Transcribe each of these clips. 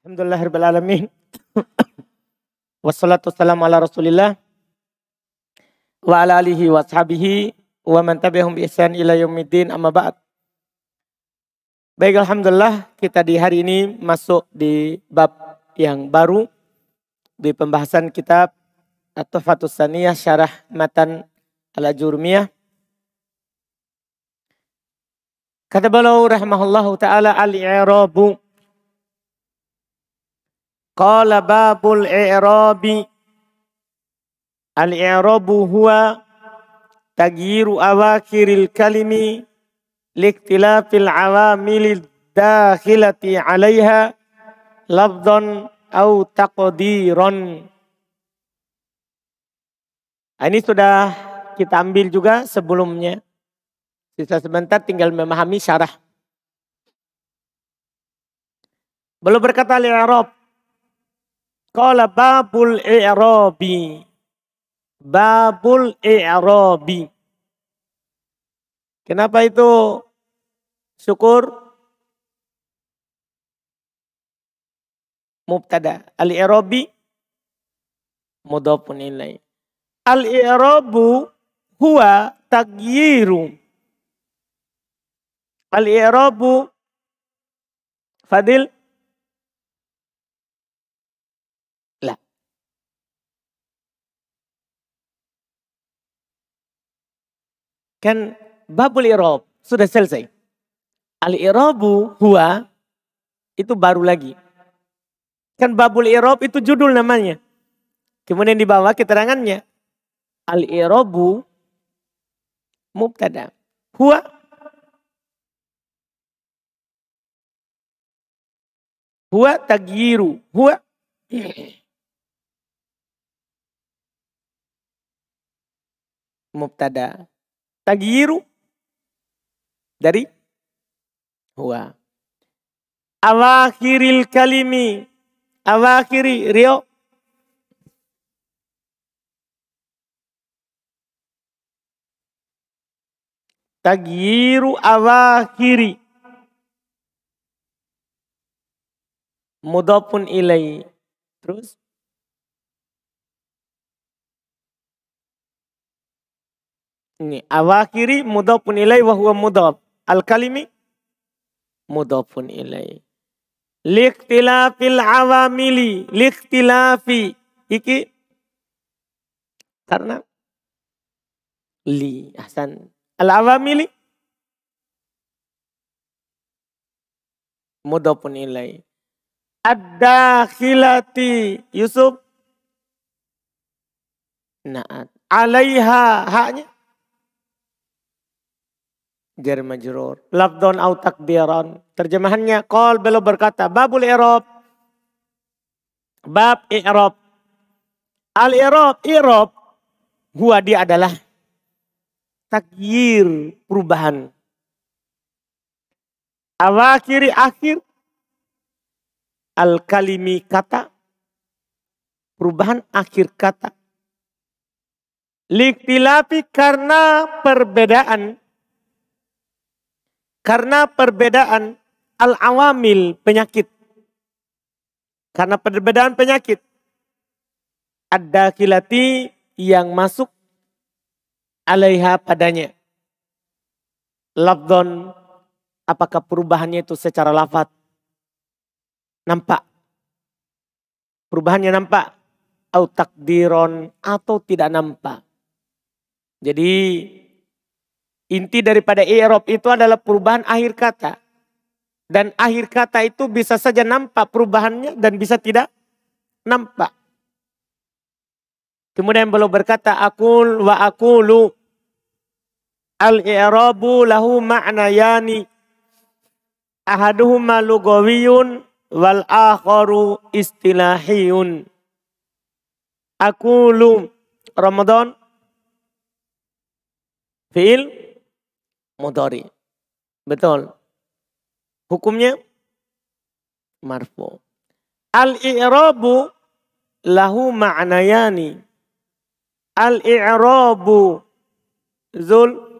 Alhamdulillahirrahmanirrahim. Wassalatu wassalamu ala rasulillah. Wa ala alihi wa sahabihi wa man bi ihsan ila yaumiddin amma ba'd. Baik Alhamdulillah kita di hari ini masuk di bab yang baru di pembahasan kitab atau Fatus Saniyah Syarah Matan Al-Ajurmiyah. Kata beliau rahimahullahu taala al-i'rabu Qala babul i'rabi Al-i'rabu huwa tagyiru awakhiril kalimi liktilafil awamilid dakhilati 'alaiha lafdhan au taqdiran. Nah, ini sudah kita ambil juga sebelumnya. Sisa sebentar tinggal memahami syarah. Belum berkata li'arab. Qala babul i'rabi. Babul i'rabi. Kenapa itu syukur? Mubtada. Al-i'rabi mudhafun ilaih. Al-i'rabu huwa tagyiru. Al-i'rabu Fadil Kan babul irob sudah selesai. Al irobu huwa itu baru lagi. Kan babul irob itu judul namanya. Kemudian di bawah keterangannya. Al irobu mubtada. Huwa Huwa tagyiru. Huwa mubtada. Tagiru dari huwa. Awakhiril kalimi. Awakhiri Rio. Tagiru awakhiri. Mudapun ilai. Terus Ini awakhiri mudhafun ilai wa huwa mudhaf. Al kalimi mudhafun ilai. Likhtilafil awamili. Likhtilafi. Iki karena li ahsan. Al awamili mudhafun ilai. Ad-dakhilati Yusuf Naat. Alaiha haknya jar majrur. Lafdon au takdiran. Terjemahannya qol beliau berkata babul i'rab. Bab i'rab. Al i'rab i'rab huwa dia adalah takyir perubahan. Awakhiri akhir al kalimi kata perubahan akhir kata. Liktilapi karena perbedaan karena perbedaan al-awamil penyakit. Karena perbedaan penyakit. Ada kilati yang masuk alaiha padanya. Labdon, apakah perubahannya itu secara lafat? Nampak. Perubahannya nampak. Atau takdiron atau tidak nampak. Jadi Inti daripada i'rab itu adalah perubahan akhir kata. Dan akhir kata itu bisa saja nampak perubahannya dan bisa tidak nampak. Kemudian beliau berkata akul wa akulu al-i'rabu lahu ma'nayani ahaduhuma lugawiyun wal akharu istilahiyun. Akulu Ramadan fi'il mudhari. Betul. Hukumnya marfu. Al-i'rabu lahu ma'nayani. Al-i'rabu zul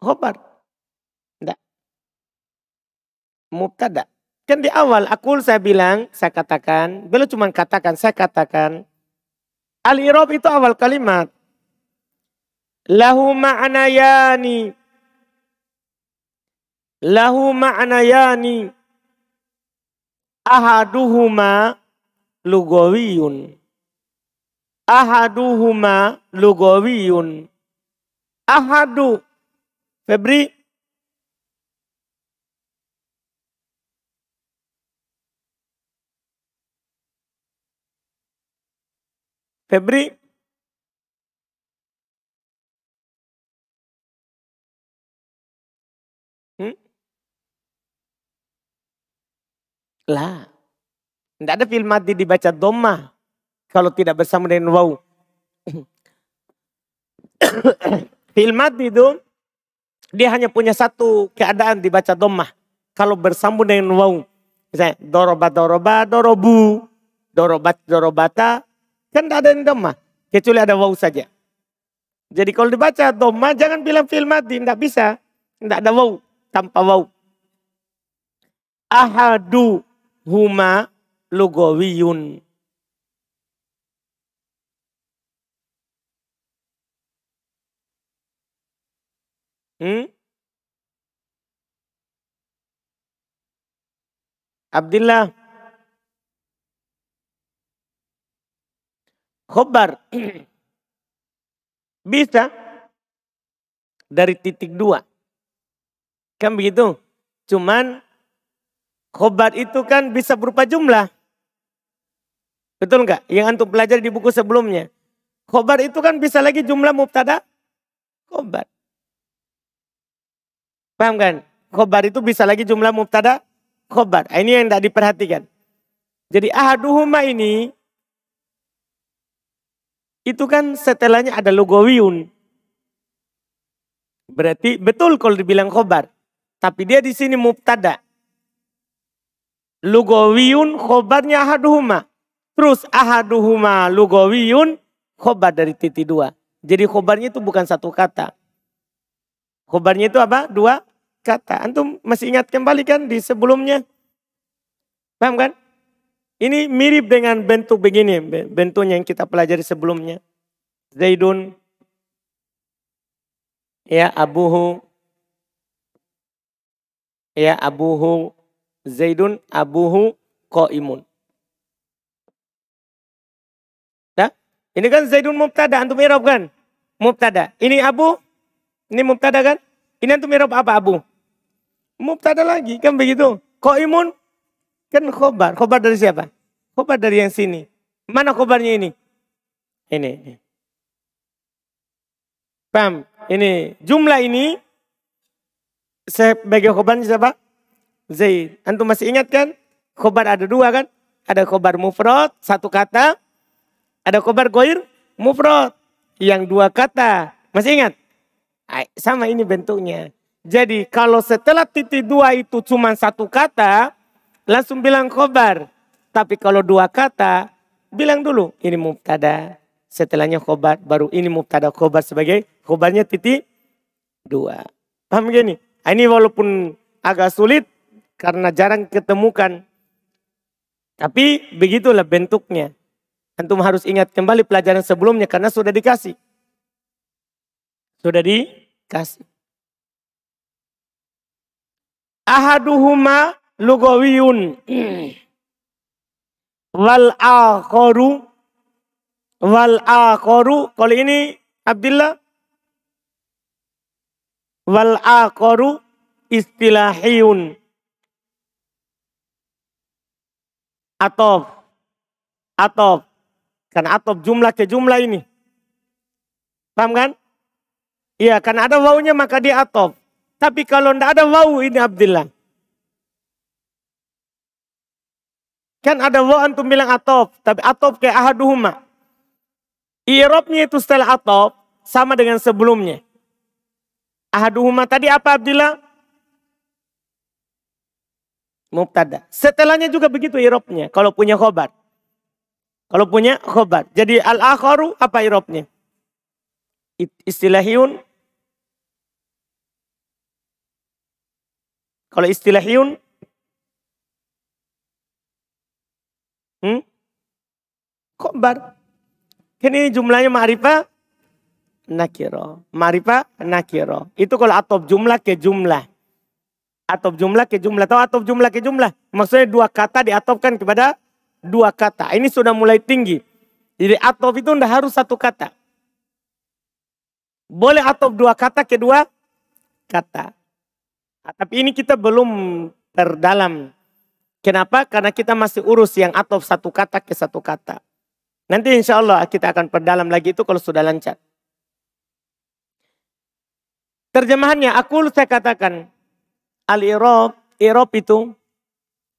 khobar. Enggak. mubtada. Kan di awal akul saya bilang, saya katakan, belum cuma katakan, saya katakan. Al-irob itu awal kalimat. Lahu ma'nayani. Lahu ma'nayani. Ahaduhuma lugawiyun. Ahaduhuma lugawiyun. Ahadu. Febri. Febri. Hmm? Lah. Tidak ada film mati dibaca doma kalau tidak bersama dengan wau. film mati itu dia hanya punya satu keadaan dibaca doma kalau bersambung dengan wau. Misalnya doroba doroba dorobu dorobat dorobata kan tidak ada yang doma kecuali ada wau saja. Jadi kalau dibaca doma jangan bilang film mati tidak bisa tidak ada wau tanpa wau. Ahadu huma lugawiyun. Hmm? Abdullah. Khobar. Bisa dari titik dua. Kan begitu. Cuman khobar itu kan bisa berupa jumlah. Betul nggak? Yang antum pelajari di buku sebelumnya. Khobar itu kan bisa lagi jumlah mubtada khobar. Paham kan? Khobar itu bisa lagi jumlah mubtada khobar. Ah, ini yang tidak diperhatikan. Jadi ahaduhuma ini itu kan setelahnya ada lugawiyun. Berarti betul kalau dibilang khobar. Tapi dia di sini mubtada. Lugawiyun khobarnya ahaduhuma. Terus ahaduhuma lugawiyun khobar dari titik dua. Jadi khobarnya itu bukan satu kata. Khobarnya itu apa? Dua kata. Antum masih ingat kembali kan di sebelumnya? Paham kan? Ini mirip dengan bentuk begini. Bentuknya yang kita pelajari sebelumnya. Zaidun. Ya abuhu. Ya abuhu. Zaidun abuhu imun. Ini kan Zaidun mubtada, antum irob kan? Mubtada. Ini Abu, ini mubtada kan? Ini antum irob apa Abu? Mubtada lagi, kan begitu. Koimun, kan khobar. Khobar dari siapa? Khobar dari yang sini. Mana khobarnya ini? Ini. ini. Paham? Ini jumlah ini sebagai khobarnya siapa? Zaid. Antum masih ingat kan? Khobar ada dua kan? Ada khobar mufrad, satu kata. Ada kobar goir mufrad yang dua kata. Masih ingat? Sama ini bentuknya. Jadi kalau setelah titik dua itu cuma satu kata, langsung bilang khobar. Tapi kalau dua kata, bilang dulu ini mubtada. Setelahnya khobar, baru ini mubtada khobar sebagai khobarnya titik dua. Paham gini? Ini walaupun agak sulit karena jarang ketemukan. Tapi begitulah bentuknya. Antum harus ingat kembali pelajaran sebelumnya karena sudah dikasih. Sudah dikasih. Ahaduhuma lugawiyun. Wal akharu wal akharu kalau ini Abdullah wal akharu istilahiyun atau atau karena atop jumlah ke jumlah ini. Paham kan? Iya, karena ada wawunya maka dia atop. Tapi kalau tidak ada wawu ini Abdullah. Kan ada wawu antum bilang atop. Tapi atop kayak ahaduhuma. Irobnya itu setelah atop sama dengan sebelumnya. Ahaduhuma tadi apa Abdullah? Mubtada. Setelahnya juga begitu irobnya. Kalau punya khobar. Kalau punya khobar. Jadi al-akharu apa irobnya? Istilahiyun. Kalau istilahiyun Hmm? Khobar. Kan ini jumlahnya ma'rifah nakiro. Ma'rifah nakiro. Itu kalau atop jumlah ke jumlah. Atop jumlah ke jumlah. Tahu atop jumlah ke jumlah? Maksudnya dua kata diatopkan kepada dua kata. Ini sudah mulai tinggi. Jadi atop itu tidak harus satu kata. Boleh atop dua kata ke dua kata. Nah, tapi ini kita belum terdalam. Kenapa? Karena kita masih urus yang atop satu kata ke satu kata. Nanti insya Allah kita akan perdalam lagi itu kalau sudah lancar. Terjemahannya, aku saya katakan, al-irob, irob itu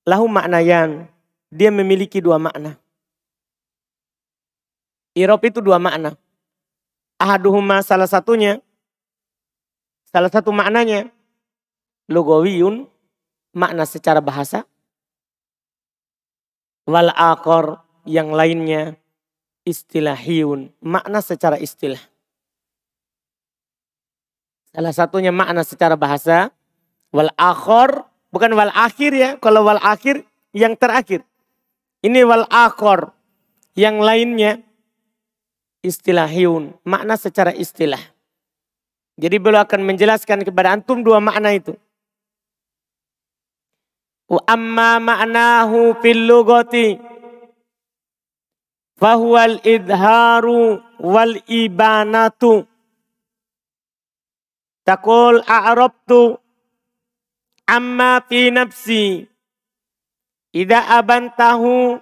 lahu maknayan. Dia memiliki dua makna. Irob itu dua makna. Ahaduhuma salah satunya, salah satu maknanya, lugawiyun, makna secara bahasa. Wal akor yang lainnya istilahiyun, makna secara istilah. Salah satunya makna secara bahasa, wal akhor, bukan wal akhir ya, kalau wal akhir yang terakhir. Ini wal akhor, yang lainnya istilahiyun, makna secara istilah. Jadi beliau akan menjelaskan kepada antum dua makna itu. Wa amma ma'nahu fil lugati fahuwal idharu wal ibanatu. Takul a'rabtu amma fi nafsi. Ida abantahu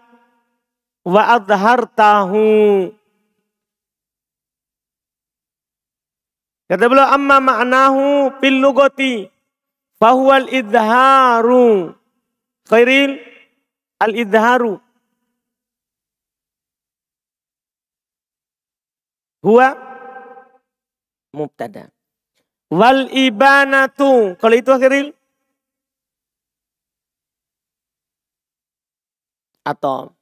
wa adhartahu. Kata beliau amma ma'nahu fil lugati fahuwal idharu. Khairil al-idharu huwa mubtada. Wal ibanatu. Kalau itu akhiril atau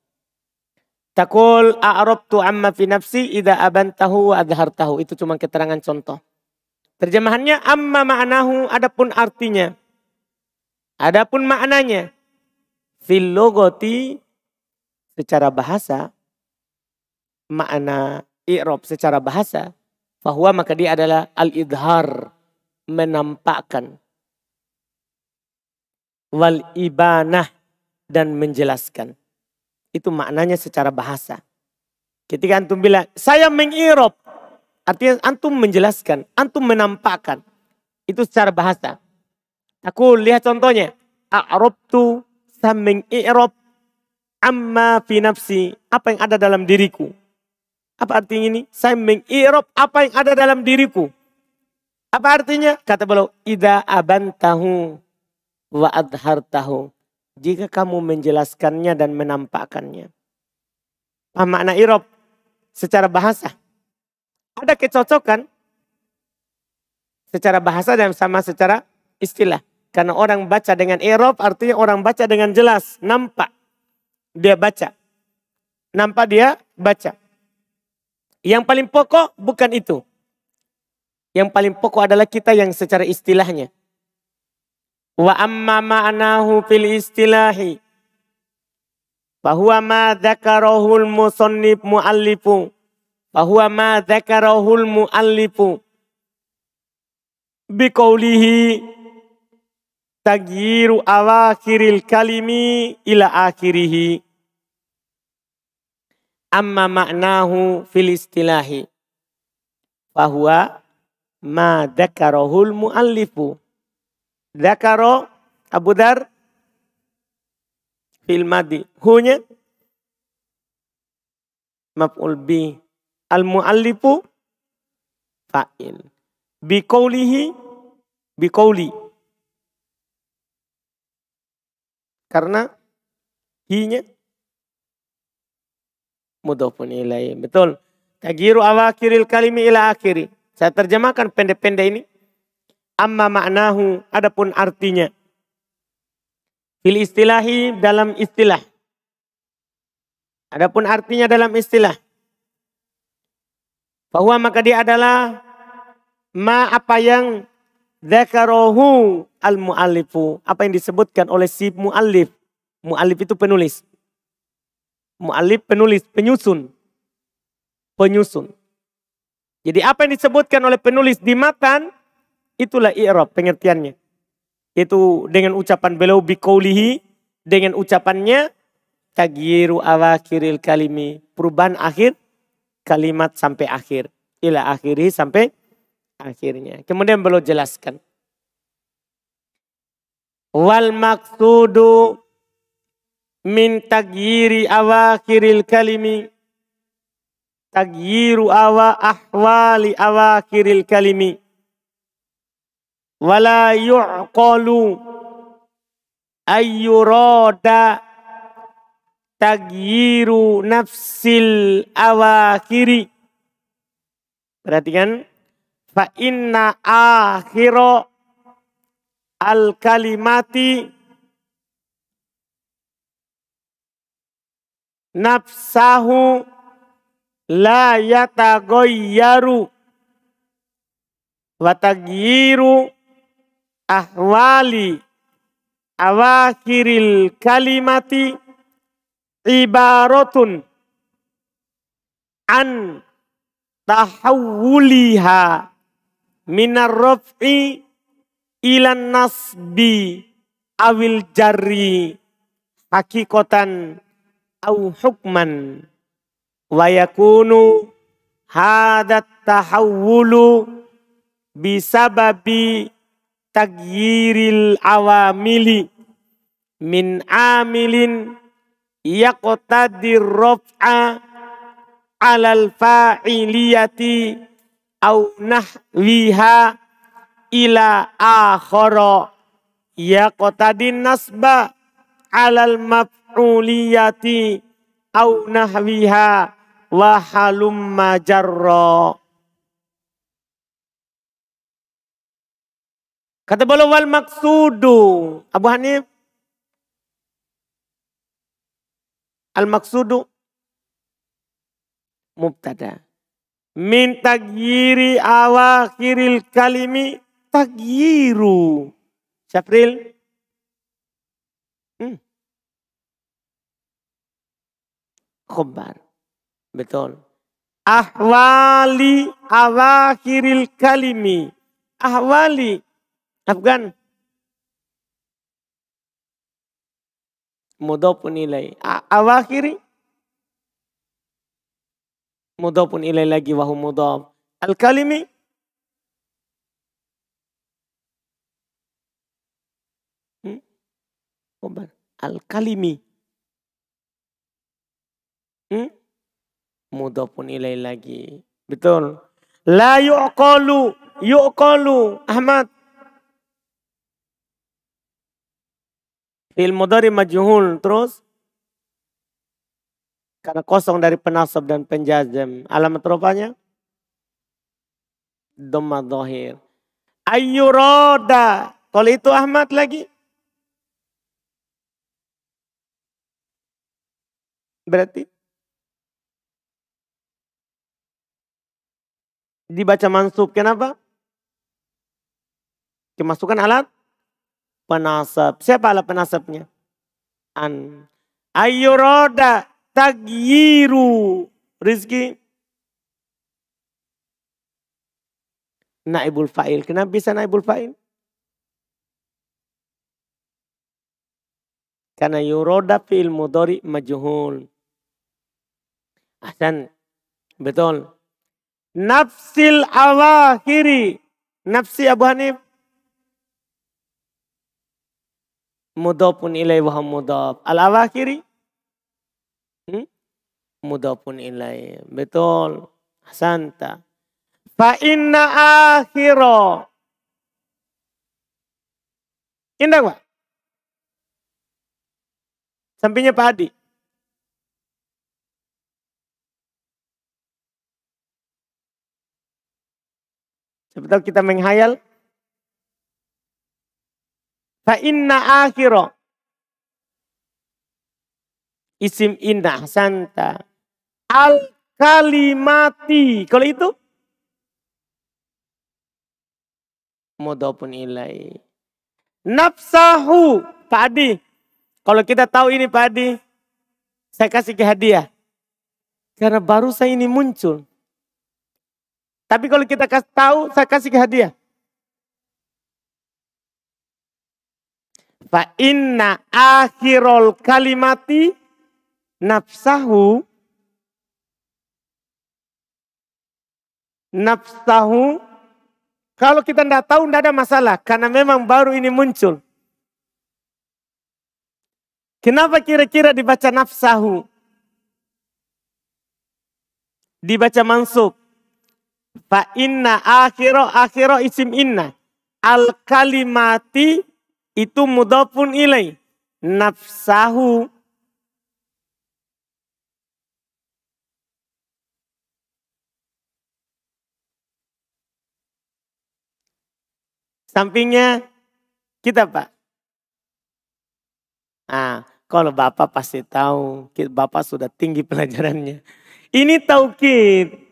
takul a'rabtu amma fi nafsi idza abantahu wa adhartahu. Itu cuma keterangan contoh. Terjemahannya amma ma'nahu adapun artinya. Adapun maknanya. Fil logoti secara bahasa makna i'rab secara bahasa, bahwa maka dia adalah al-idhar, menampakkan. Wal ibanah dan menjelaskan. Itu maknanya secara bahasa. Ketika antum bilang, saya mengirob. Artinya antum menjelaskan, antum menampakkan. Itu secara bahasa. Aku lihat contohnya. A'robtu saming i'rob amma fi nafsi. Apa yang ada dalam diriku. Apa artinya ini? Saya mengirob apa yang ada dalam diriku. Apa artinya? Kata beliau, Ida abantahu wa adhartahu. Jika kamu menjelaskannya dan menampakkannya. Apa makna irob? Secara bahasa. Ada kecocokan. Secara bahasa dan sama secara istilah. Karena orang baca dengan irob artinya orang baca dengan jelas. Nampak. Dia baca. Nampak dia baca. Yang paling pokok bukan itu. Yang paling pokok adalah kita yang secara istilahnya. Wa amma ma'nahu fil istilahi. Bahwa ma dzakarahul musannif muallifu. Bahwa ma dzakarahul muallifu. Biqaulihi tagyiru awakhiril kalimi ila akhirihi amma maknahu fil istilahi. Bahwa ma dzakarahul muallifu. Dzakaro Abu Dar fil madi hunya maf'ul bi. Al muallifu fa'il. Bi qawlihi bi qawli. Karena hinya mudhafun ilaih. Betul. Tagiru awakiril kalimi ila akhiri. Saya terjemahkan pendek-pendek ini. Amma maknahu, adapun artinya. Fil istilahi dalam istilah. Adapun artinya dalam istilah. Bahwa maka dia adalah ma apa yang Zakarohu al-mu'allifu. Apa yang disebutkan oleh si mu'allif. Mu'allif itu penulis. Mu'alif penulis, penyusun. Penyusun. Jadi apa yang disebutkan oleh penulis dimakan, itulah i'rab pengertiannya. Itu dengan ucapan beliau bikaulihi, dengan ucapannya tagyiru awakiril kalimi. Perubahan akhir kalimat sampai akhir. Ila akhiri sampai akhirnya. Kemudian beliau jelaskan. Wal maksudu min tagyiri awakiril kalimi. Tagyiru awa ahwali awakiril kalimi. Wala yu'qalu ayyurada tagyiru nafsil awakiri perhatikan. Fa inna akhiro al kalimati nafsahu la yatagoyyaru wa tagyiru ahwali awakhiril kalimati ibaratun an tahawuliha minar raf'i ilan nasbi awil jarri hakikotan au hukman. Wa yakunu hadat tahawulu bisababi tagyiril awamili min amilin yaqtadir raf'a alal fa'iliyati au nahwiha ila akhara. Yaqtadin nasba alal maf'uliyati au nahwiha wa halum majarra. Kata beliau wal maksudu. Abu Hanif. Al maksudu. Mubtada. Min tagyiri awakhiril kalimi tagyiru. Syapril. Hmm. Khobar. Betul. Ahwali awakhiril kalimi. Ahwali. Afgan. Mudhafun ilai. Awakhiri. Mudhafun ilai lagi wahu mudhaf. Al-kalimi. Al-kalimi. Hmm? Mudhafun ilai lagi. Betul. La yu'qalu. Yu'qalu. Ahmad. Fil mudhari majhul. Terus. Karena kosong dari penasab dan penjazam. Alamat rupanya. Dhamma dhahir. Ayyuroda. Kalau itu Ahmad lagi. Berarti dibaca mansub. Kenapa? Kemasukan alat penasab. Siapa alat penasabnya? An. Ayyuroda tagyiru. Rizki. Naibul fa'il. Kenapa bisa naibul fa'il? Karena yuroda fi'il mudori majhul. Ahsan. Betul. Nafsil awakhiri. Nafsi Abu Hanif. Mudhafun ilai wa mudhaf. Al awakhiri. Hmm? Mudhafun ilai. Betul. Santa. Fa inna akhiro. Indah Pak. Sampingnya Pak Adi. Sebentar kita menghayal. Fa inna akhiro. Isim inna santa. Al kalimati. Kalau itu? Mudhafun ilai. Nafsahu. Pak Adi. Kalau kita tahu ini Pak Adi. Saya kasih ke hadiah. Karena baru saya ini muncul. Tapi kalau kita kasih tahu, saya kasih ke hadiah. Fa inna akhirul kalimati nafsahu nafsahu kalau kita tidak tahu tidak ada masalah karena memang baru ini muncul. Kenapa kira-kira dibaca nafsahu? Dibaca mansub. Fa inna akhiro akhiro isim inna. Al kalimati itu mudofun ilai. Nafsahu Sampingnya kita Pak. Ah, kalau Bapak pasti tahu, Bapak sudah tinggi pelajarannya. Ini taukid.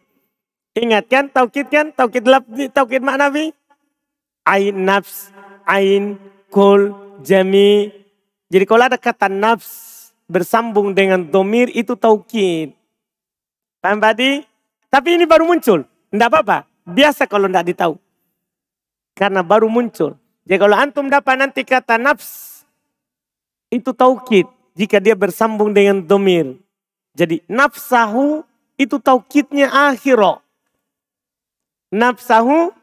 Ingat kan taukid kan? Taukid labdi, taukid maknawi. Ain nafs, ain, kul, jami. Jadi kalau ada kata nafs bersambung dengan domir itu taukid. Paham tadi? Tapi ini baru muncul. Tidak apa-apa. Biasa kalau tidak ditahu. Karena baru muncul. Jadi kalau antum dapat nanti kata nafs, itu taukid jika dia bersambung dengan domir. Jadi nafsahu itu taukidnya akhiro. Nafsahu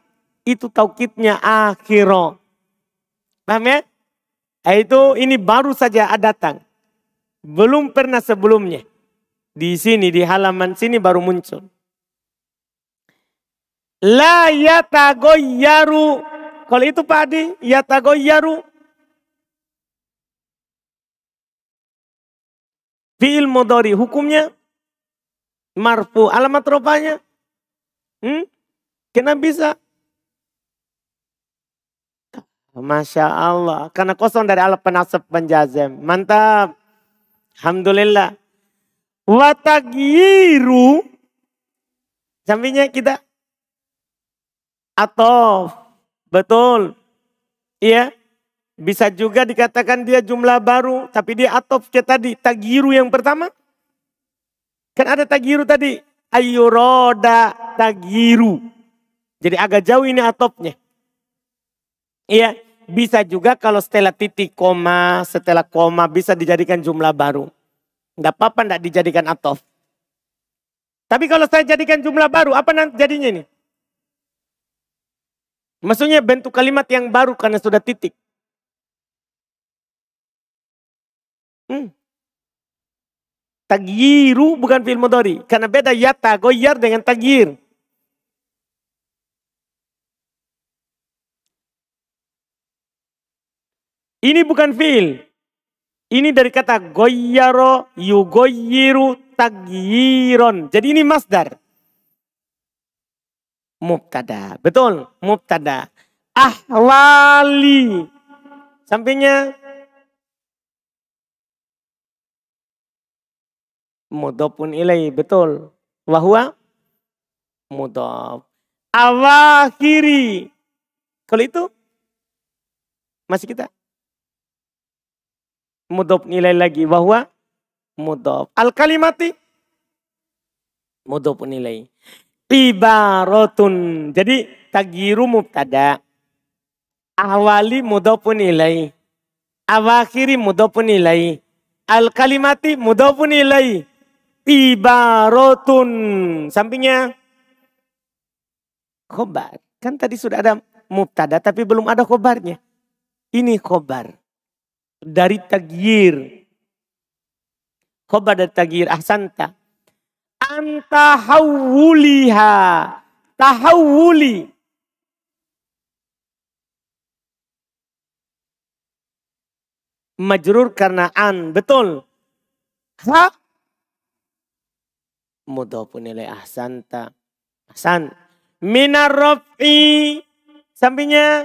itu taukidnya akhiro. Paham ya? Itu ini baru saja datang. Belum pernah sebelumnya. Di sini, di halaman sini baru muncul. La yatagoyaru. Kalau itu Pak Adi, yatagoyaru. Fi'il modori. Hukumnya marfu. Alamat rupanya. Hmm? Kenapa bisa? Masya Allah. Karena kosong dari alat penasab penjazem. Mantap. Alhamdulillah. Watagiru. Sampingnya kita atau betul. Iya. Bisa juga dikatakan dia jumlah baru. Tapi dia atof kayak tadi. Tagiru yang pertama. Kan ada tagiru tadi. Ayuroda tagiru. Jadi agak jauh ini atopnya. Iya. Bisa juga kalau setelah titik koma, setelah koma bisa dijadikan jumlah baru. Enggak apa-apa enggak dijadikan atof. Tapi kalau saya jadikan jumlah baru, apa nanti jadinya ini? Maksudnya bentuk kalimat yang baru karena sudah titik. Hmm. Tagyiru bukan fil mudhari. Karena beda yata, goyar dengan tagyir. Ini bukan fil. Ini dari kata goyaro, yugoyiru, tagyiron. Jadi ini masdar mubtada. Betul, mubtada. Ahwali. Sampingnya mudopun ilai. Betul. Wahwa mudop. Awakhiri. Kalau itu masih kita. Mudop nilai lagi. Wahwa mudop. Al kalimati mudop nilai ibaratun. Jadi tagiru mubtada. Awali mudhafun ilai. Awakhiri mudhafun ilai. Al kalimati mudhafun ilai. Ibaratun. Sampingnya khobar. Kan tadi sudah ada mubtada tapi belum ada khobarnya. Ini khobar. Dari tagir. Khobar dari tagir. Ahsanta antahawuliha. Tahawuli. Majrur karena an. Betul. Ha. Mudhafun ilaih ahsanta. Ahsan. Minar. Sampingnya.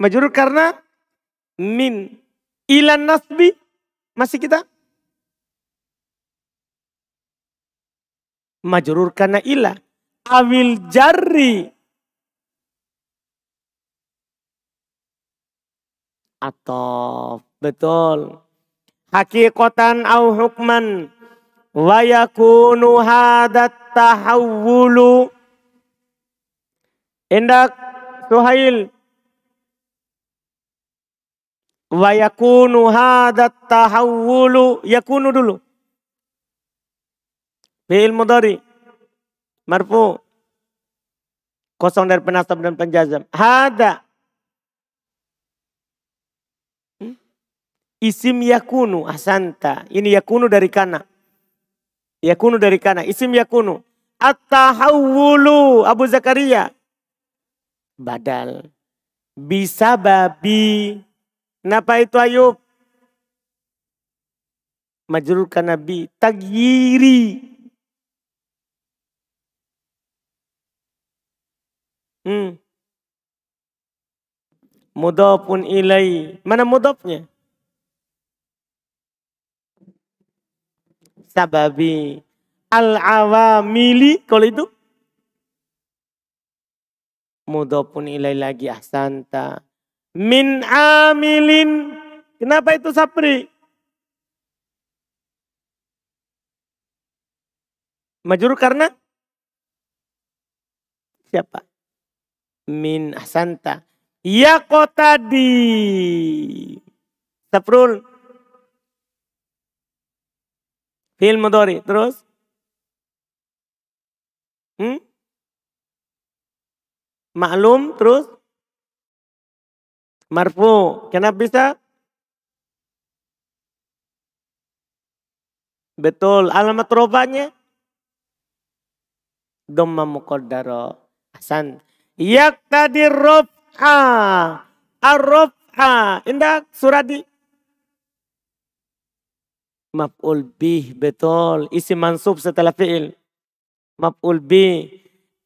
Majrur karena min. Ilan nasbi. Masih kita? Majrur karena ilah. Awil jarri. Atau betul. Hakikatan au hukman wa yakunu hadat tahawulu Indak Suhail wa yakunu hadat tahawulu yakunu dulu. Fi'il mudhari. Marfu. Kosong dari penasab dan penjazam. Hada. Hmm? isim yakunu asanta. Ini yakunu dari kana. Yakunu dari kana. Isim yakunu. At-tahawulu Abu Zakaria. Badal. Bisa babi Kenapa itu Ayub? Majrur Nabi. Tagyiri. Hmm. Mudhafun ilai. Mana mudhafnya? Sababi. Al-awamili. Kalau itu? Mudhafun ilai lagi ahsanta min amilin. Kenapa itu sapri? Majur karena siapa? Min asanta. Ya tadi. Saprul. Fil mudori. Terus? Hmm? Maklum terus? Marfu. Kenapa bisa? Betul. Alamat robanya? Dhamma muqaddara. Hasan. Yak tadi rob'a. Ar-rob'a. Indah suradi. Maf'ul bih. Betul. Isi mansub setelah fi'il. Maf'ul bih.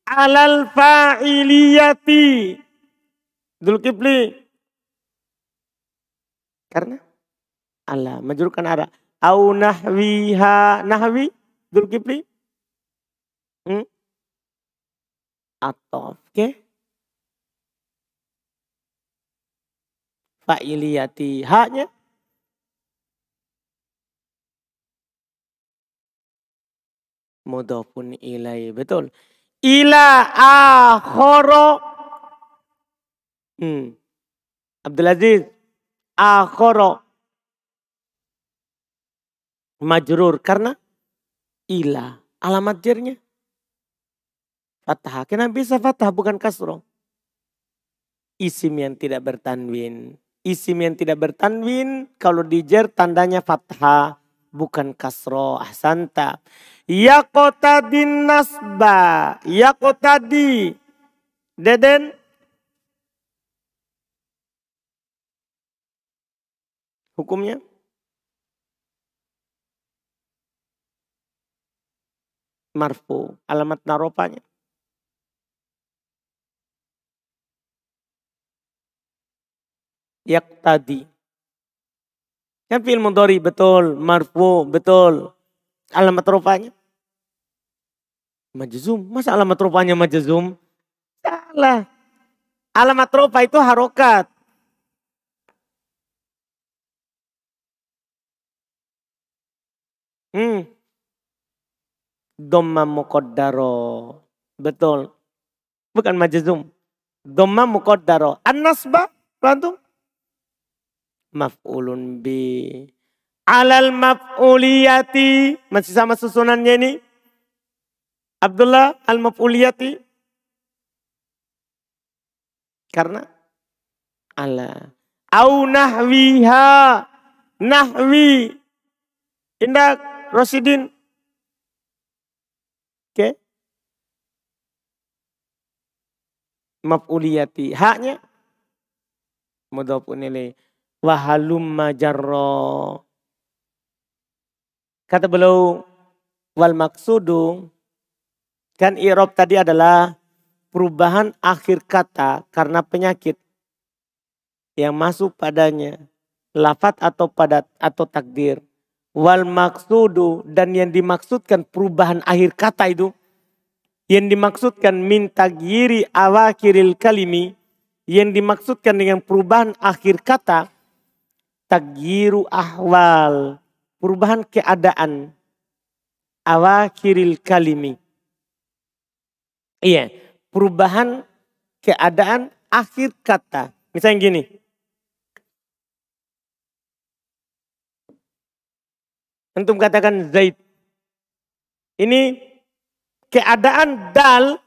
Alal fa'iliyati. Dulkifli. Karena Allah majurkan ada. Au nahwiha nahwi Dzulkifli. Hmm? Atau oke. Okay. Fa'iliyati haknya mudhafun ilai betul ila akhoro hmm. Abdul Aziz akhoro majrur karena ila alamat jernya fathah. Kenapa bisa fathah bukan kasro? Isim yang tidak bertanwin. Isim yang tidak bertanwin kalau dijer tandanya fathah bukan kasro. Ahsanta. Ya kota nasba. Ya kota di. Deden Hukumnya? Marfu. Alamat naropanya. Yak tadi. Kan fi'il mudhari betul, marfu betul. Alamat rupanya majzum. Masa alamat rupanya majzum? Salah. Alamat rupa itu harokat. Hmm. Dhamma muqaddaro. Betul. Bukan majzum. Dhamma muqaddaro. An-nasba. Bantu. Maf'ulun bi. Alal maf'uliyati. Masih sama susunannya ini. Abdullah al-maf'uliyati. Karena ala. Au nahwiha. Nahwi. Indah Rosidin. Oke. Okay. Maf'uliyati. Haknya. Mudhafun ilaih. Wahalum majarro. Kata beliau. Wal maksudu. Kan irob tadi adalah perubahan akhir kata karena penyakit yang masuk padanya. Lafat atau padat atau takdir wal maksudu dan yang dimaksudkan perubahan akhir kata itu yang dimaksudkan minta giri awakiril kalimi yang dimaksudkan dengan perubahan akhir kata Tagiru ahwal. Perubahan keadaan. Awakiril kalimi. Iya. Perubahan keadaan akhir kata. Misalnya gini. Antum katakan Zaid. Ini keadaan dal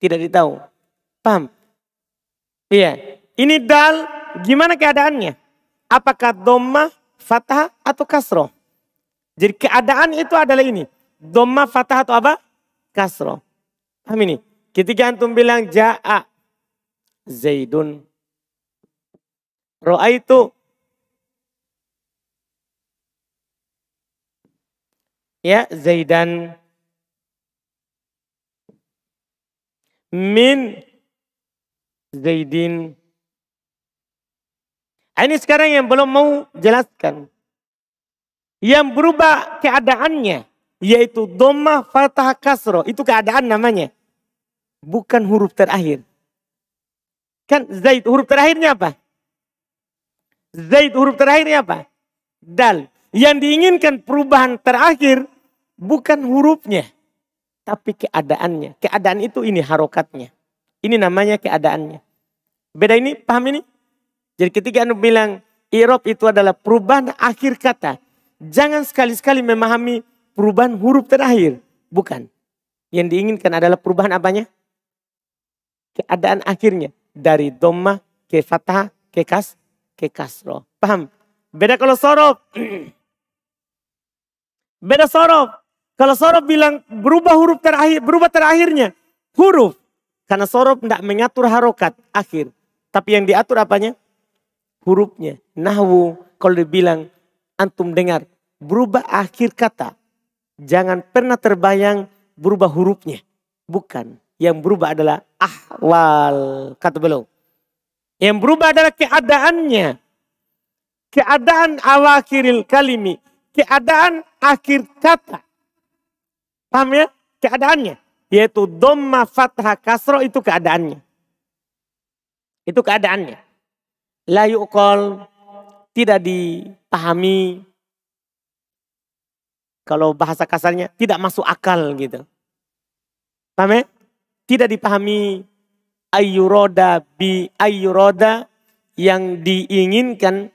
tidak ditahu. Paham? Iya. Ini dal gimana keadaannya? Apakah doma, fathah atau kasroh? Jadi keadaan itu adalah ini. Doma, fathah atau apa? Kasroh. Paham ini? Ketika antum bilang ja'a Zaidun. Ro'a itu ya Zaidan min Zaidin. Ah, ini sekarang yang belum mau jelaskan. Yang berubah keadaannya. Yaitu doma fatah kasro. Itu keadaan namanya. Bukan huruf terakhir. Kan Zaid huruf terakhirnya apa? Zaid huruf terakhirnya apa? Dal. Yang diinginkan perubahan terakhir bukan hurufnya, tapi keadaannya. Keadaan itu ini harokatnya. Ini namanya keadaannya. Beda ini, paham ini? Jadi ketika Anda bilang irob itu adalah perubahan akhir kata. Jangan sekali-sekali memahami perubahan huruf terakhir. Bukan. Yang diinginkan adalah perubahan apanya? Keadaan akhirnya. Dari doma ke fathah ke kas ke kasro. Paham? Beda kalau sorob. Beda sorob. Kalau sorob bilang berubah huruf terakhir, berubah terakhirnya. Huruf. Karena sorob tidak mengatur harokat akhir. Tapi yang diatur apanya? Hurufnya. Nahwu. Kalau dibilang antum dengar. Berubah akhir kata. Jangan pernah terbayang berubah hurufnya. Bukan. Yang berubah adalah ahwal. Kata beliau. Yang berubah adalah keadaannya. Keadaan awakiril kalimi. Keadaan akhir kata. Paham ya? Keadaannya. Yaitu dhamma fathah kasro itu keadaannya. Itu keadaannya. La yu'kol tidak dipahami. Kalau bahasa kasarnya tidak masuk akal gitu. Paham ya? Tidak dipahami ayyuroda bi ayyuroda yang diinginkan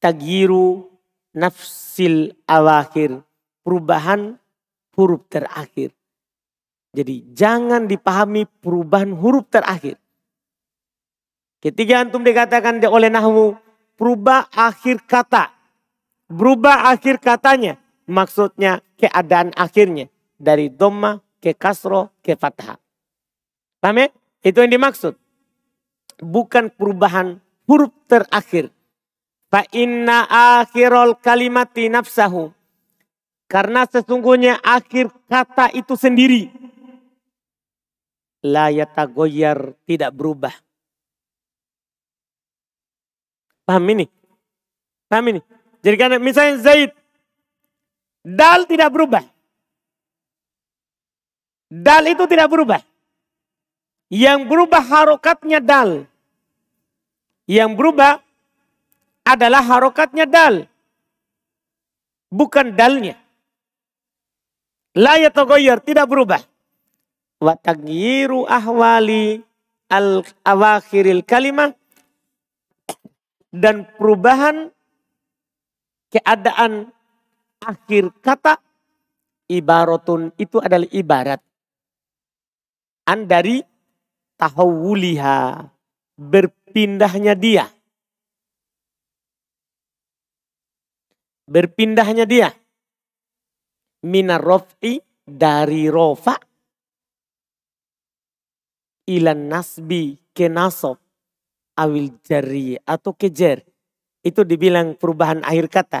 tagiru nafsil awakhir. Perubahan huruf terakhir. Jadi jangan dipahami perubahan huruf terakhir. Ketika antum dikatakan oleh Nahwu, berubah akhir kata. Berubah akhir katanya. Maksudnya keadaan akhirnya. Dari doma ke kasro ke fathah. Paham ya? Itu yang dimaksud. Bukan perubahan huruf terakhir. Fa inna akhirul kalimati nafsahu. Karena sesungguhnya akhir kata itu sendiri. La yatagoyar tidak berubah. Paham ini? Paham ini? Jadi karena misalnya Zaid. Dal tidak berubah. Dal itu tidak berubah. Yang berubah harokatnya dal. Yang berubah adalah harokatnya dal. Bukan dalnya. La yatagoyyar, tidak berubah. Wa tagyiru ahwali al awakhiril kalimah. Dan perubahan keadaan akhir kata ibaratun itu adalah ibarat. An dari tahawuliha berpindahnya dia. Berpindahnya dia minar rof'i dari rofa ilan nasbi ke nasob awil jari atau kejer. Itu dibilang perubahan akhir kata.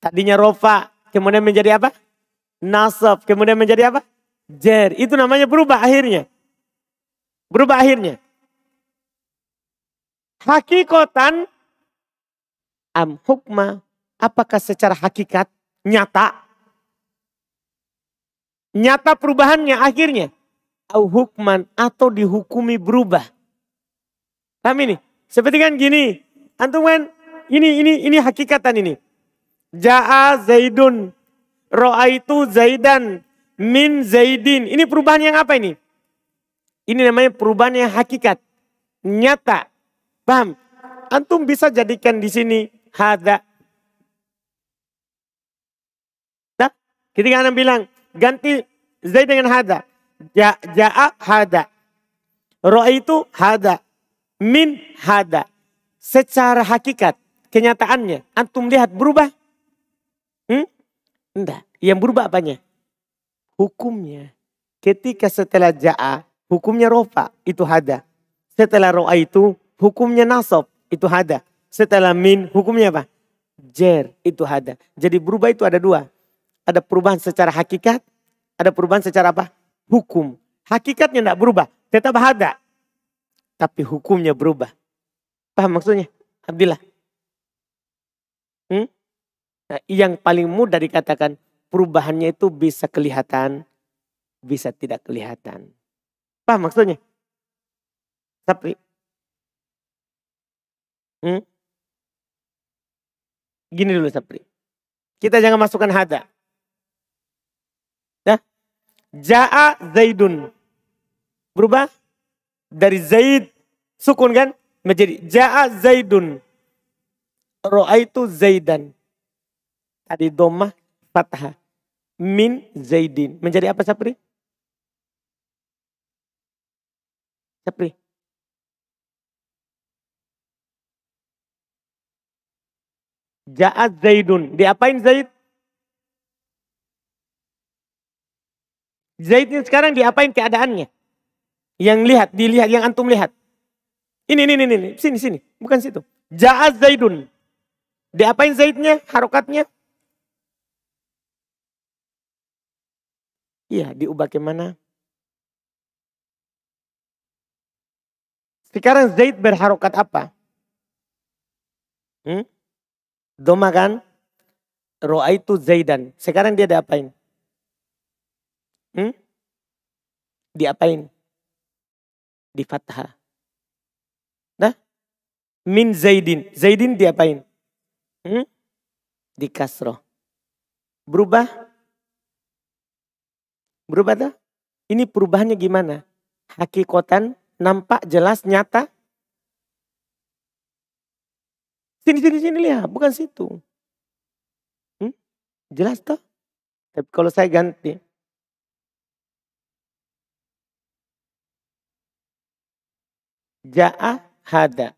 Tadinya rofa kemudian menjadi apa? Nasab kemudian menjadi apa? Jer. Itu namanya berubah akhirnya. Berubah akhirnya. Hakikotan am hukma apakah secara hakikat nyata Nyata perubahannya akhirnya. Au hukman atau dihukumi berubah. Paham ini? Seperti kan gini. Antum kan ini ini ini hakikatan ini. Ja'a Zaidun. Ro'aitu Zaidan. Min Zaidin. Ini perubahan yang apa ini? Ini namanya perubahan yang hakikat. Nyata. Paham? Antum bisa jadikan di sini hada. Nah, ketika anda bilang ganti Zaid dengan hada. Ja, ja'a hada. Ro'aitu hada. Min hada. Secara hakikat, kenyataannya, antum lihat berubah? Hmm? Enggak. Yang berubah apanya? Hukumnya. Ketika setelah ja'a, hukumnya rofa, itu hada. Setelah ro'a itu, hukumnya nasab, itu hada. Setelah min, hukumnya apa? Jer, itu hada. Jadi berubah itu ada dua. Ada perubahan secara hakikat, ada perubahan secara apa? Hukum. Hakikatnya tidak berubah, tetap hada. Tapi hukumnya berubah. Paham maksudnya? Alhamdulillah. Hmm? Nah, yang paling mudah dikatakan perubahannya itu bisa kelihatan, bisa tidak kelihatan. Paham maksudnya? Tapi, hmm? gini dulu Sapri. Kita jangan masukkan hada. Ja'a Zaidun. Berubah dari Zaid sukun kan menjadi Ja'a Zaidun. Ro'aitu Zaidan. Tadi domah fathah. Min Zaidin. Menjadi apa Sapri? Sapri. Ja'at Zaidun. Diapain Zaid? Zaid ini sekarang diapain keadaannya? Yang lihat, dilihat, yang antum lihat. Ini, ini, ini, ini. Sini, sini. Bukan situ. Ja'at Zaidun. Diapain Zaidnya? Harokatnya? Iya, diubah ke mana? Sekarang Zaid berharokat apa? Hmm? Doma kan? Roa itu Zaidan. Sekarang dia diapain? Hmm? Diapain? Di fathah. Nah? Min Zaidin. Zaidin diapain? Hmm? Di kasroh. Berubah? Berubah tak? Ini perubahannya gimana? Hakikotan nampak jelas nyata. Sini sini sini lihat, bukan situ. Hmm? Jelas toh? Tapi kalau saya ganti. Ja'a hada.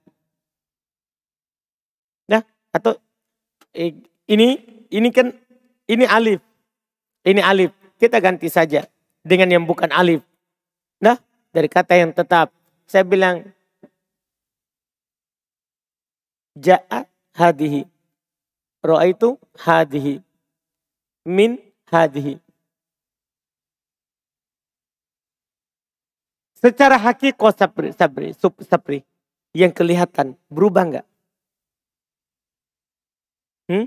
Nah, atau ini ini kan ini alif. Ini alif. Kita ganti saja dengan yang bukan alif. Nah, dari kata yang tetap. Saya bilang ja'a hadihi. Ro'a itu hadihi. Min hadihi. Secara hakikat sabri, sabri, sub, sabri, yang kelihatan berubah enggak? Hmm?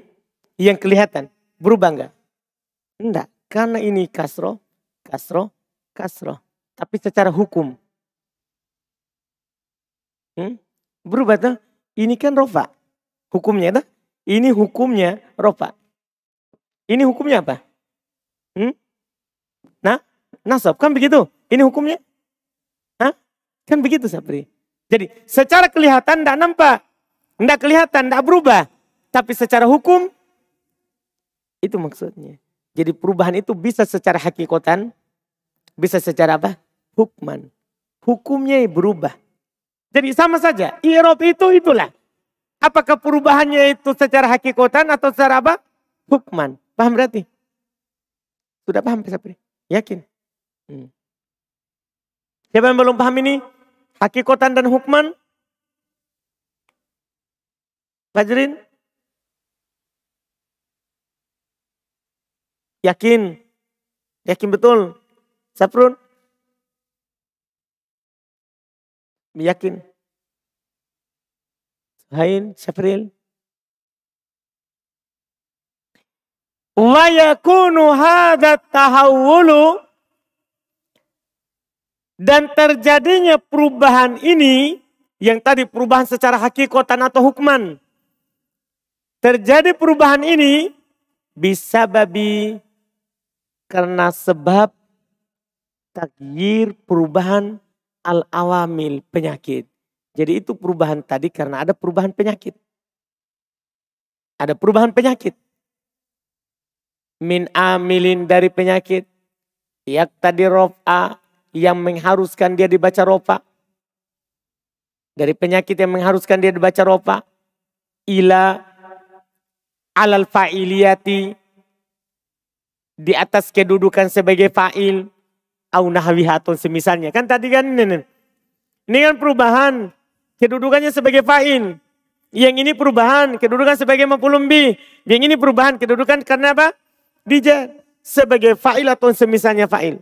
Yang kelihatan berubah enggak? Enggak. Karena ini kasro, kasro, kasro. Tapi secara hukum. Hmm? Berubah tuh. Ini kan rofa. Hukumnya tuh. Ini hukumnya rofa. Ini hukumnya apa? Hmm? Nah, nasab kan begitu. Ini hukumnya. Kan begitu Sapri. Jadi secara kelihatan tidak nampak. Tidak kelihatan, tidak berubah. Tapi secara hukum, itu maksudnya. Jadi perubahan itu bisa secara hakikatan, bisa secara apa? Hukman. Hukumnya berubah. Jadi sama saja, irob itu itulah. Apakah perubahannya itu secara hakikatan atau secara apa? Hukman. Paham berarti? Sudah paham Sapri? Yakin? Hmm. Siapa yang belum paham ini? Hakikatan dan hukman? Fajrin? Yakin? Yakin betul? Saprun? Yakin? Hain, Syafril? Wa yakunu hadat tahawulu dan terjadinya perubahan ini Yang tadi perubahan secara hakikatan atau hukman. Terjadi perubahan ini bisa babi karena sebab takdir perubahan al-awamil penyakit. Jadi itu perubahan tadi karena ada perubahan penyakit. Ada perubahan penyakit. Min amilin dari penyakit. Yak tadi rofa yang mengharuskan dia dibaca rofa. Dari penyakit yang mengharuskan dia dibaca rofa. Ila alal fa'iliyati di atas kedudukan sebagai fa'il au nahwihatun semisalnya. Kan tadi kan ini, ini kan perubahan kedudukannya sebagai fa'il. Yang ini perubahan kedudukan sebagai maf'ulun. Yang ini perubahan kedudukan karena apa? Dija sebagai fa'il atau semisalnya fa'il.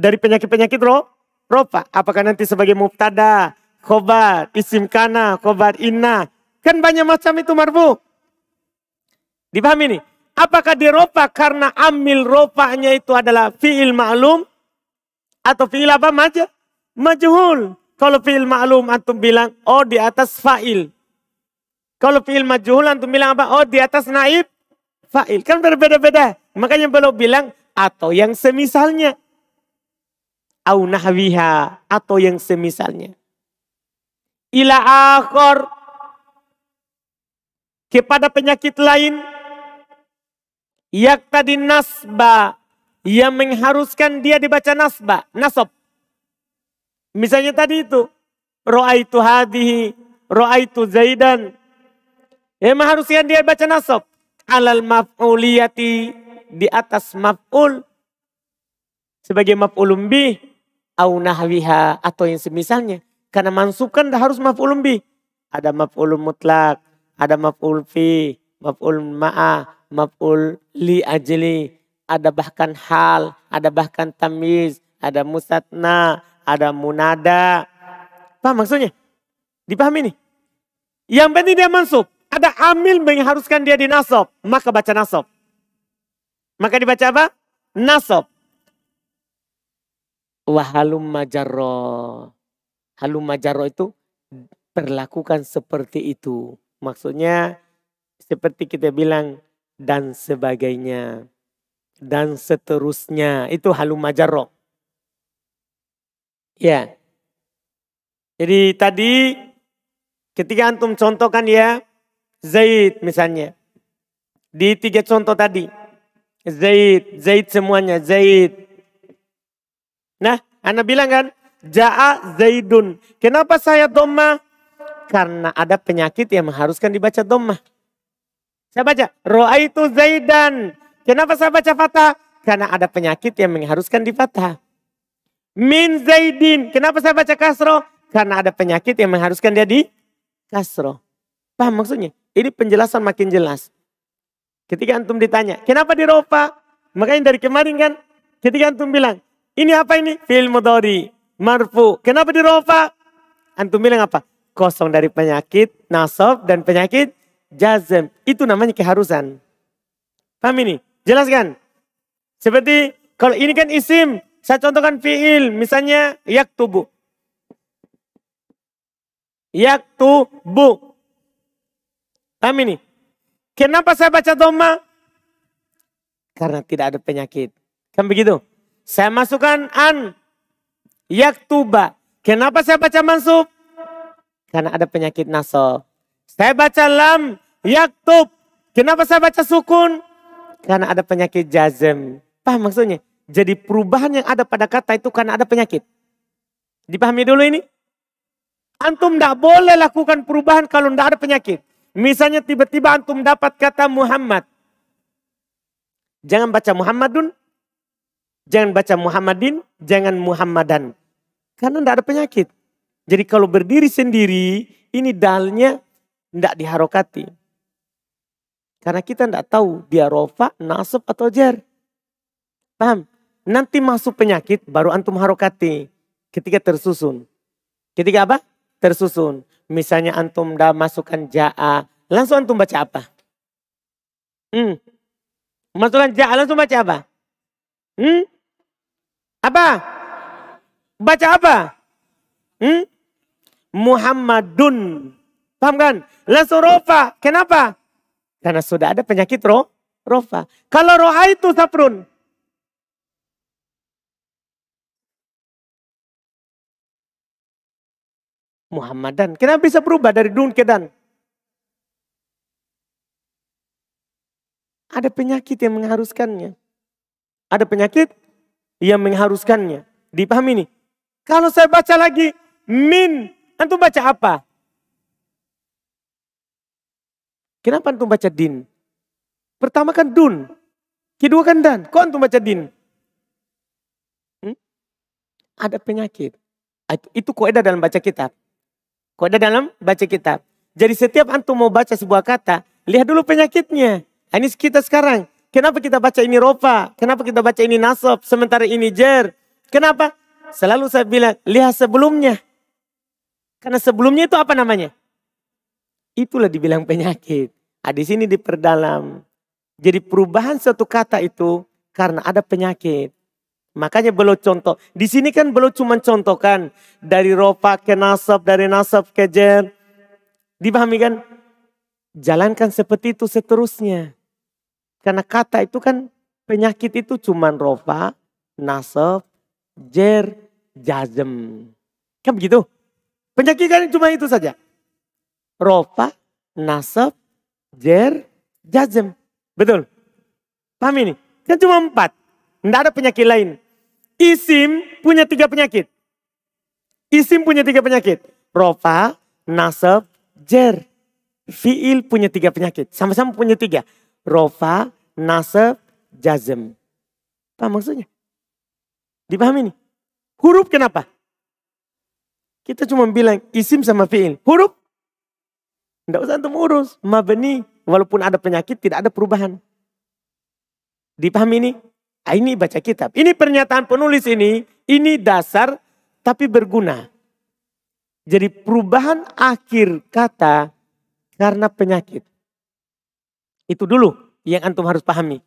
Dari penyakit-penyakit roh, ropa. Apakah nanti sebagai mubtada, khobar, isim kana, khobar inna. Kan banyak macam itu marfu. Dipahami nih? Apakah diropa karena amil ropanya itu adalah fi'il ma'lum? Atau fi'il apa? Maj majhul. Kalau fi'il ma'lum antum bilang, oh di atas fa'il. Kalau fi'il majhul antum bilang apa? Oh di atas naib fa'il. Kan berbeda-beda. Makanya belum bilang atau yang semisalnya. Au nahwiha atau yang semisalnya. Ila akhor kepada penyakit lain Yak tadi nasba yang mengharuskan dia dibaca nasba, nasab. Misalnya tadi itu, roa itu hadihi, roa itu zaidan. Yang mengharuskan dia baca nasab. Alal maf'uliyati di atas maf'ul. Sebagai maf'ulum bih. Au nahwiha atau yang semisalnya. Karena mansubkan dah harus maf'ulum bih. Ada maf'ulum mutlak, ada maf'ul fi, maf'ul ma'ah, maf'ul li ajli, ada bahkan hal, ada bahkan tamiz, ada musatna, ada munada. Paham maksudnya? Dipahami nih? Yang penting dia mansub. Ada amil mengharuskan dia di nasab. Maka baca nasab. Maka dibaca apa? Nasab. Wahalum majarro. Halum majarro itu perlakukan seperti itu. Maksudnya seperti kita bilang dan sebagainya. Dan seterusnya. Itu halum majarro. Ya. Jadi tadi ketika antum contohkan ya. Zaid misalnya. Di tiga contoh tadi. Zaid, Zaid semuanya, Zaid. Nah, Anda bilang kan, Ja'a Zaidun. Kenapa saya domah? Karena ada penyakit yang mengharuskan dibaca domah. Saya baca, roa itu Zaidan. Kenapa saya baca fathah? Karena ada penyakit yang mengharuskan di fathah. Min Zaidin. Kenapa saya baca kasro? Karena ada penyakit yang mengharuskan dia di kasro. Paham maksudnya? Ini penjelasan makin jelas. Ketika antum ditanya, kenapa di rofa? Makanya dari kemarin kan, ketika antum bilang, ini apa ini? Fil mudori, marfu. Kenapa di rofa? Antum bilang apa? Kosong dari penyakit, nasab, dan penyakit jazm. Itu namanya keharusan. Paham ini? Jelaskan. Seperti kalau ini kan isim. Saya contohkan fi'il. Misalnya yaktubu. Yaktubu. Paham ini? Kenapa saya baca doma? Karena tidak ada penyakit. Kan begitu? Saya masukkan an. Yaktuba. Kenapa saya baca mansub? Karena ada penyakit nasab. Saya baca lam, yaktub. Kenapa saya baca sukun? Karena ada penyakit jazm. Paham maksudnya? Jadi perubahan yang ada pada kata itu karena ada penyakit. Dipahami dulu ini? Antum tidak boleh lakukan perubahan kalau tidak ada penyakit. Misalnya tiba-tiba antum dapat kata Muhammad. Jangan baca Muhammadun. Jangan baca Muhammadin. Jangan Muhammadan. Karena tidak ada penyakit. Jadi kalau berdiri sendiri, ini dalnya tidak diharokati. Karena kita tidak tahu dia rofa, nasab atau jar. Paham? Nanti masuk penyakit baru antum harokati. Ketika tersusun. Ketika apa? Tersusun. Misalnya antum dah masukkan ja'a. Langsung antum baca apa? Hmm. Masukkan ja'a langsung baca apa? Hmm? Apa? Baca apa? Hmm? Muhammadun. Paham kan? Langsung rofa. Kenapa? Karena sudah ada penyakit roh, rofa. Kalau roha itu saprun. Muhammadan. Kenapa bisa berubah dari dun ke dan? Ada penyakit yang mengharuskannya. Ada penyakit yang mengharuskannya. Dipahami nih. Kalau saya baca lagi min, antum baca apa? Kenapa antum baca din? Pertama kan dun. Kedua kan dan. Kok antum baca din? Hmm? Ada penyakit. Itu, itu kaidah dalam baca kitab. Kaidah dalam baca kitab. Jadi setiap antum mau baca sebuah kata, lihat dulu penyakitnya. Ini kita sekarang. Kenapa kita baca ini rofa? Kenapa kita baca ini nasab? Sementara ini jer. Kenapa? Selalu saya bilang, lihat sebelumnya. Karena sebelumnya itu apa namanya? Itulah dibilang penyakit. Nah, di sini diperdalam. Jadi perubahan satu kata itu karena ada penyakit. Makanya belum contoh. Di sini kan belum cuma contohkan. Dari ropa ke nasab, dari nasab ke jer. Dipahami kan? Jalankan seperti itu seterusnya. Karena kata itu kan penyakit itu cuma rofa, nasab, jer, jazem. Kan begitu? Penyakit kan cuma itu saja. Rofa, nasab, jer, jazm. Betul? Paham ini? Kan cuma empat. Tidak ada penyakit lain. Isim punya tiga penyakit. Isim punya tiga penyakit. Rofa, nasab, jer. Fi'il punya tiga penyakit. Sama-sama punya tiga. Rofa, nasab, jazm. Apa maksudnya? Dipahami ini? Huruf kenapa? Kita cuma bilang isim sama fi'il. Huruf tidak usah antum urus. Mabni. Walaupun ada penyakit tidak ada perubahan. Dipahami ini? Ah, ini baca kitab. Ini pernyataan penulis ini. Ini dasar tapi berguna. Jadi perubahan akhir kata karena penyakit. Itu dulu yang antum harus pahami.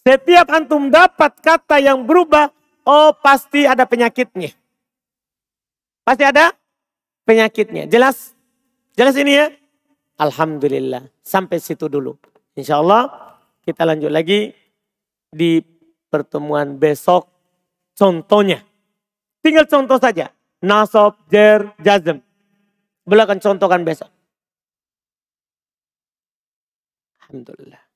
Setiap antum dapat kata yang berubah, oh pasti ada penyakitnya. Pasti ada penyakitnya. Jelas? Jelas ini ya? Alhamdulillah. Sampai situ dulu. Insya Allah kita lanjut lagi di pertemuan besok. Contohnya. Tinggal contoh saja. Nasab, jer, jazm. Beliau akan contohkan besok. Alhamdulillah.